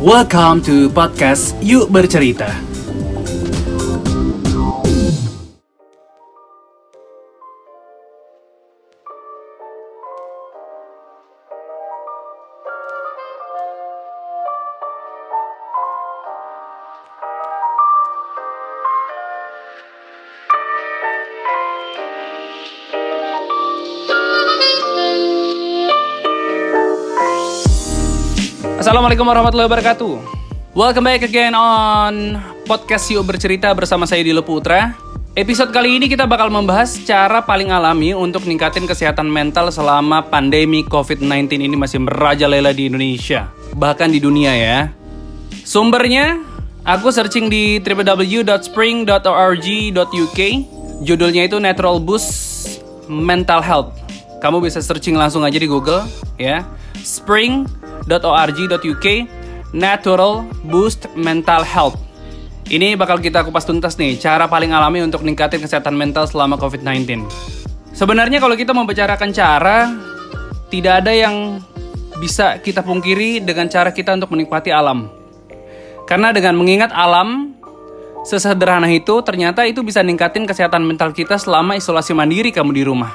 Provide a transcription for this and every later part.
Welcome to podcast Yuk Bercerita. Assalamualaikum warahmatullahi wabarakatuh. Welcome back again on podcast Yuk Bercerita bersama saya Dilo Putra. Episode kali ini kita bakal membahas cara paling alami untuk ningkatin kesehatan mental selama pandemi COVID-19 ini masih merajalela di Indonesia. Bahkan di dunia ya. Sumbernya, aku searching di www.spring.org.uk. Judulnya itu Natural Boost Mental Health. Kamu bisa searching langsung aja di Google ya. Spring www.org.uk Natural Boost Mental Health. Ini bakal kita kupas tuntas nih, cara paling alami untuk ningkatin kesehatan mental selama COVID-19. Sebenarnya kalau kita membicarakan cara, tidak ada yang bisa kita pungkiri dengan cara kita untuk menikmati alam. Karena dengan mengingat alam, sesederhana itu, ternyata itu bisa ningkatin kesehatan mental kita selama isolasi mandiri kamu di rumah.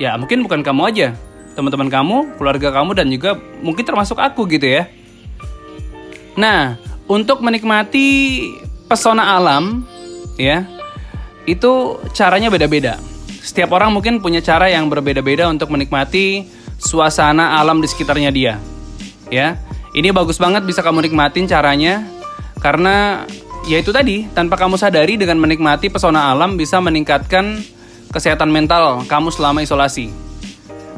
Ya, mungkin bukan kamu aja, teman-teman kamu, keluarga kamu dan juga mungkin termasuk aku gitu ya. Nah, untuk menikmati pesona alam ya, itu caranya beda-beda. Setiap orang mungkin punya cara yang berbeda-beda untuk menikmati suasana alam di sekitarnya dia. Ya. Ini bagus banget bisa kamu nikmatin caranya karena ya itu tadi, tanpa kamu sadari dengan menikmati pesona alam bisa meningkatkan kesehatan mental kamu selama isolasi.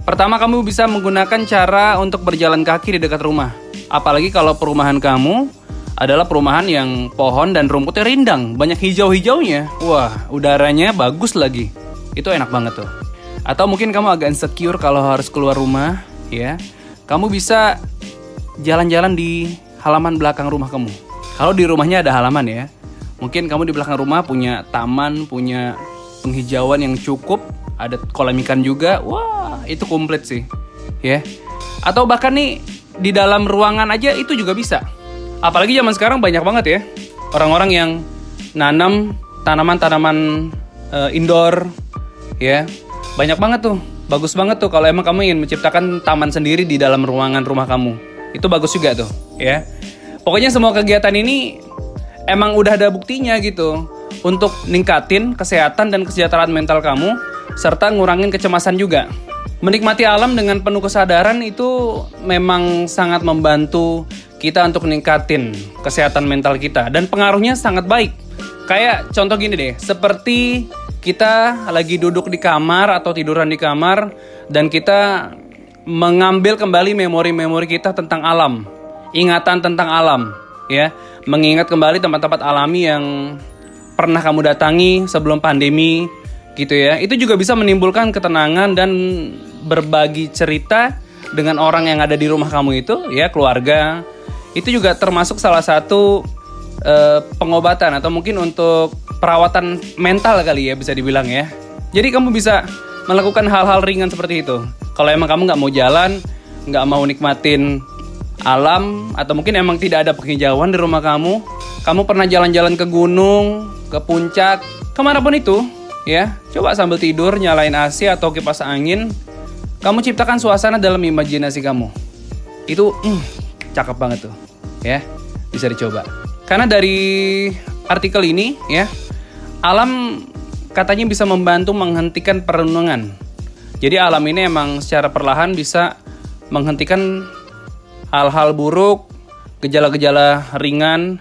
Pertama, kamu bisa menggunakan cara untuk berjalan kaki di dekat rumah. Apalagi kalau perumahan kamu adalah perumahan yang pohon dan rumputnya rindang, banyak hijau-hijaunya. Wah, udaranya bagus lagi. Itu enak banget tuh. Atau mungkin kamu agak insecure kalau harus keluar rumah, ya. Kamu bisa jalan-jalan di halaman belakang rumah kamu. Kalau di rumahnya ada halaman ya. Mungkin kamu di belakang rumah punya taman, punya penghijauan yang cukup, ada kolam ikan juga. Wah, itu komplit sih. Ya. Atau bahkan nih di dalam ruangan aja itu juga bisa. Apalagi zaman sekarang banyak banget ya orang-orang yang nanam tanaman-tanaman uh, indoor ya. Banyak banget tuh. Bagus banget tuh kalau emang kamu ingin menciptakan taman sendiri di dalam ruangan rumah kamu. Itu bagus juga tuh, ya. Pokoknya semua kegiatan ini emang udah ada buktinya gitu untuk ningkatin kesehatan dan kesejahteraan mental kamu serta ngurangin kecemasan juga. Menikmati alam dengan penuh kesadaran itu memang sangat membantu kita untuk meningkatin kesehatan mental kita dan pengaruhnya sangat baik. Kayak contoh gini deh, seperti kita lagi duduk di kamar atau tiduran di kamar dan kita mengambil kembali memori-memori kita tentang alam, ingatan tentang alam, ya, mengingat kembali tempat-tempat alami yang pernah kamu datangi sebelum pandemi gitu ya. Itu juga bisa menimbulkan ketenangan dan berbagi cerita dengan orang yang ada di rumah kamu itu ya keluarga. Itu juga termasuk salah satu uh, pengobatan atau mungkin untuk perawatan mental kali ya bisa dibilang ya. Jadi kamu bisa melakukan hal-hal ringan seperti itu. Kalau emang kamu nggak mau jalan, nggak mau nikmatin alam atau mungkin emang tidak ada penghijauan di rumah kamu, kamu pernah jalan-jalan ke gunung, ke puncak, ke mana pun itu, ya coba sambil tidur nyalain AC atau kipas angin kamu ciptakan suasana dalam imajinasi kamu. Itu mm, cakep banget tuh ya bisa dicoba. Karena dari artikel ini ya alam katanya bisa membantu menghentikan perenungan. Jadi alam ini emang secara perlahan bisa menghentikan hal-hal buruk gejala-gejala ringan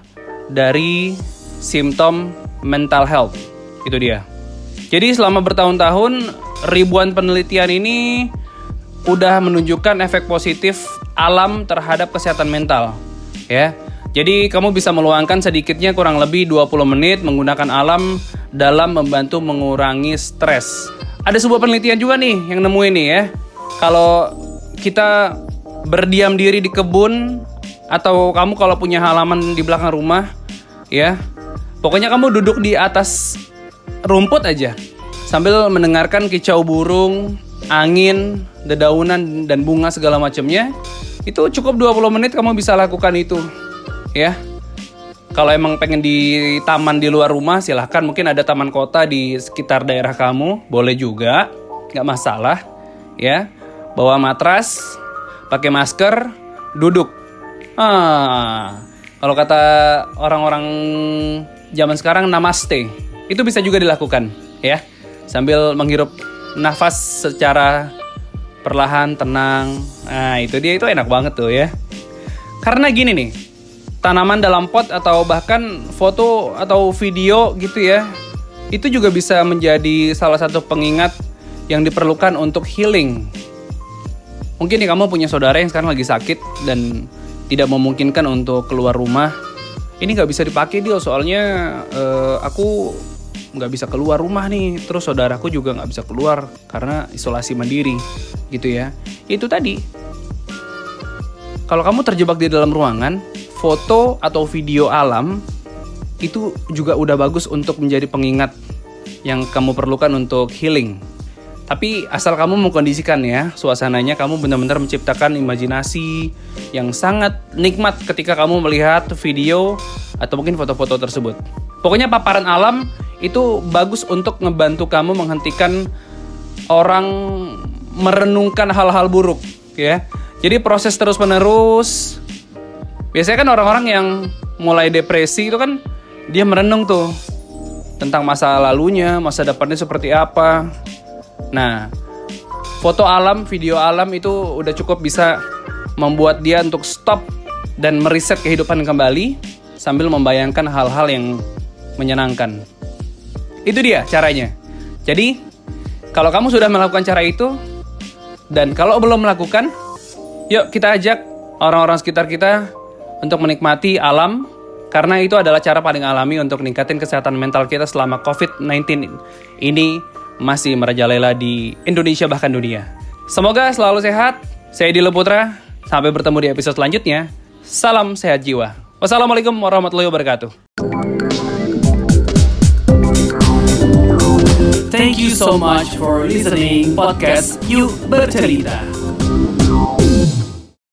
dari simptom mental health. Itu dia jadi selama bertahun-tahun ribuan penelitian ini udah menunjukkan efek positif alam terhadap kesehatan mental, ya. Jadi kamu bisa meluangkan sedikitnya kurang lebih 20 menit menggunakan alam dalam membantu mengurangi stres. Ada sebuah penelitian juga nih yang nemu ini ya. Kalau kita berdiam diri di kebun atau kamu kalau punya halaman di belakang rumah, ya. Pokoknya kamu duduk di atas rumput aja sambil mendengarkan kicau burung angin, dedaunan dan bunga segala macamnya. Itu cukup 20 menit kamu bisa lakukan itu. Ya. Kalau emang pengen di taman di luar rumah silahkan mungkin ada taman kota di sekitar daerah kamu boleh juga nggak masalah ya bawa matras pakai masker duduk ah kalau kata orang-orang zaman sekarang namaste itu bisa juga dilakukan ya. Sambil menghirup nafas secara perlahan tenang. Nah itu dia itu enak banget tuh ya. Karena gini nih tanaman dalam pot atau bahkan foto atau video gitu ya itu juga bisa menjadi salah satu pengingat yang diperlukan untuk healing. Mungkin nih kamu punya saudara yang sekarang lagi sakit dan tidak memungkinkan untuk keluar rumah. Ini nggak bisa dipakai dia soalnya uh, aku nggak bisa keluar rumah nih terus saudaraku juga nggak bisa keluar karena isolasi mandiri gitu ya itu tadi kalau kamu terjebak di dalam ruangan foto atau video alam itu juga udah bagus untuk menjadi pengingat yang kamu perlukan untuk healing. Tapi asal kamu mengkondisikan ya suasananya, kamu benar-benar menciptakan imajinasi yang sangat nikmat ketika kamu melihat video atau mungkin foto-foto tersebut. Pokoknya paparan alam itu bagus untuk ngebantu kamu menghentikan orang merenungkan hal-hal buruk ya. Jadi proses terus-menerus Biasanya kan orang-orang yang mulai depresi itu kan dia merenung tuh tentang masa lalunya, masa depannya seperti apa. Nah, foto alam, video alam itu udah cukup bisa membuat dia untuk stop dan meriset kehidupan kembali sambil membayangkan hal-hal yang menyenangkan. Itu dia caranya. Jadi, kalau kamu sudah melakukan cara itu dan kalau belum melakukan, yuk kita ajak orang-orang sekitar kita untuk menikmati alam karena itu adalah cara paling alami untuk meningkatkan kesehatan mental kita selama COVID-19 ini masih merajalela di Indonesia bahkan dunia. Semoga selalu sehat. Saya Dilo Putra. Sampai bertemu di episode selanjutnya. Salam sehat jiwa. Wassalamualaikum warahmatullahi wabarakatuh. Thank you so much for listening podcast Yuk Bercerita.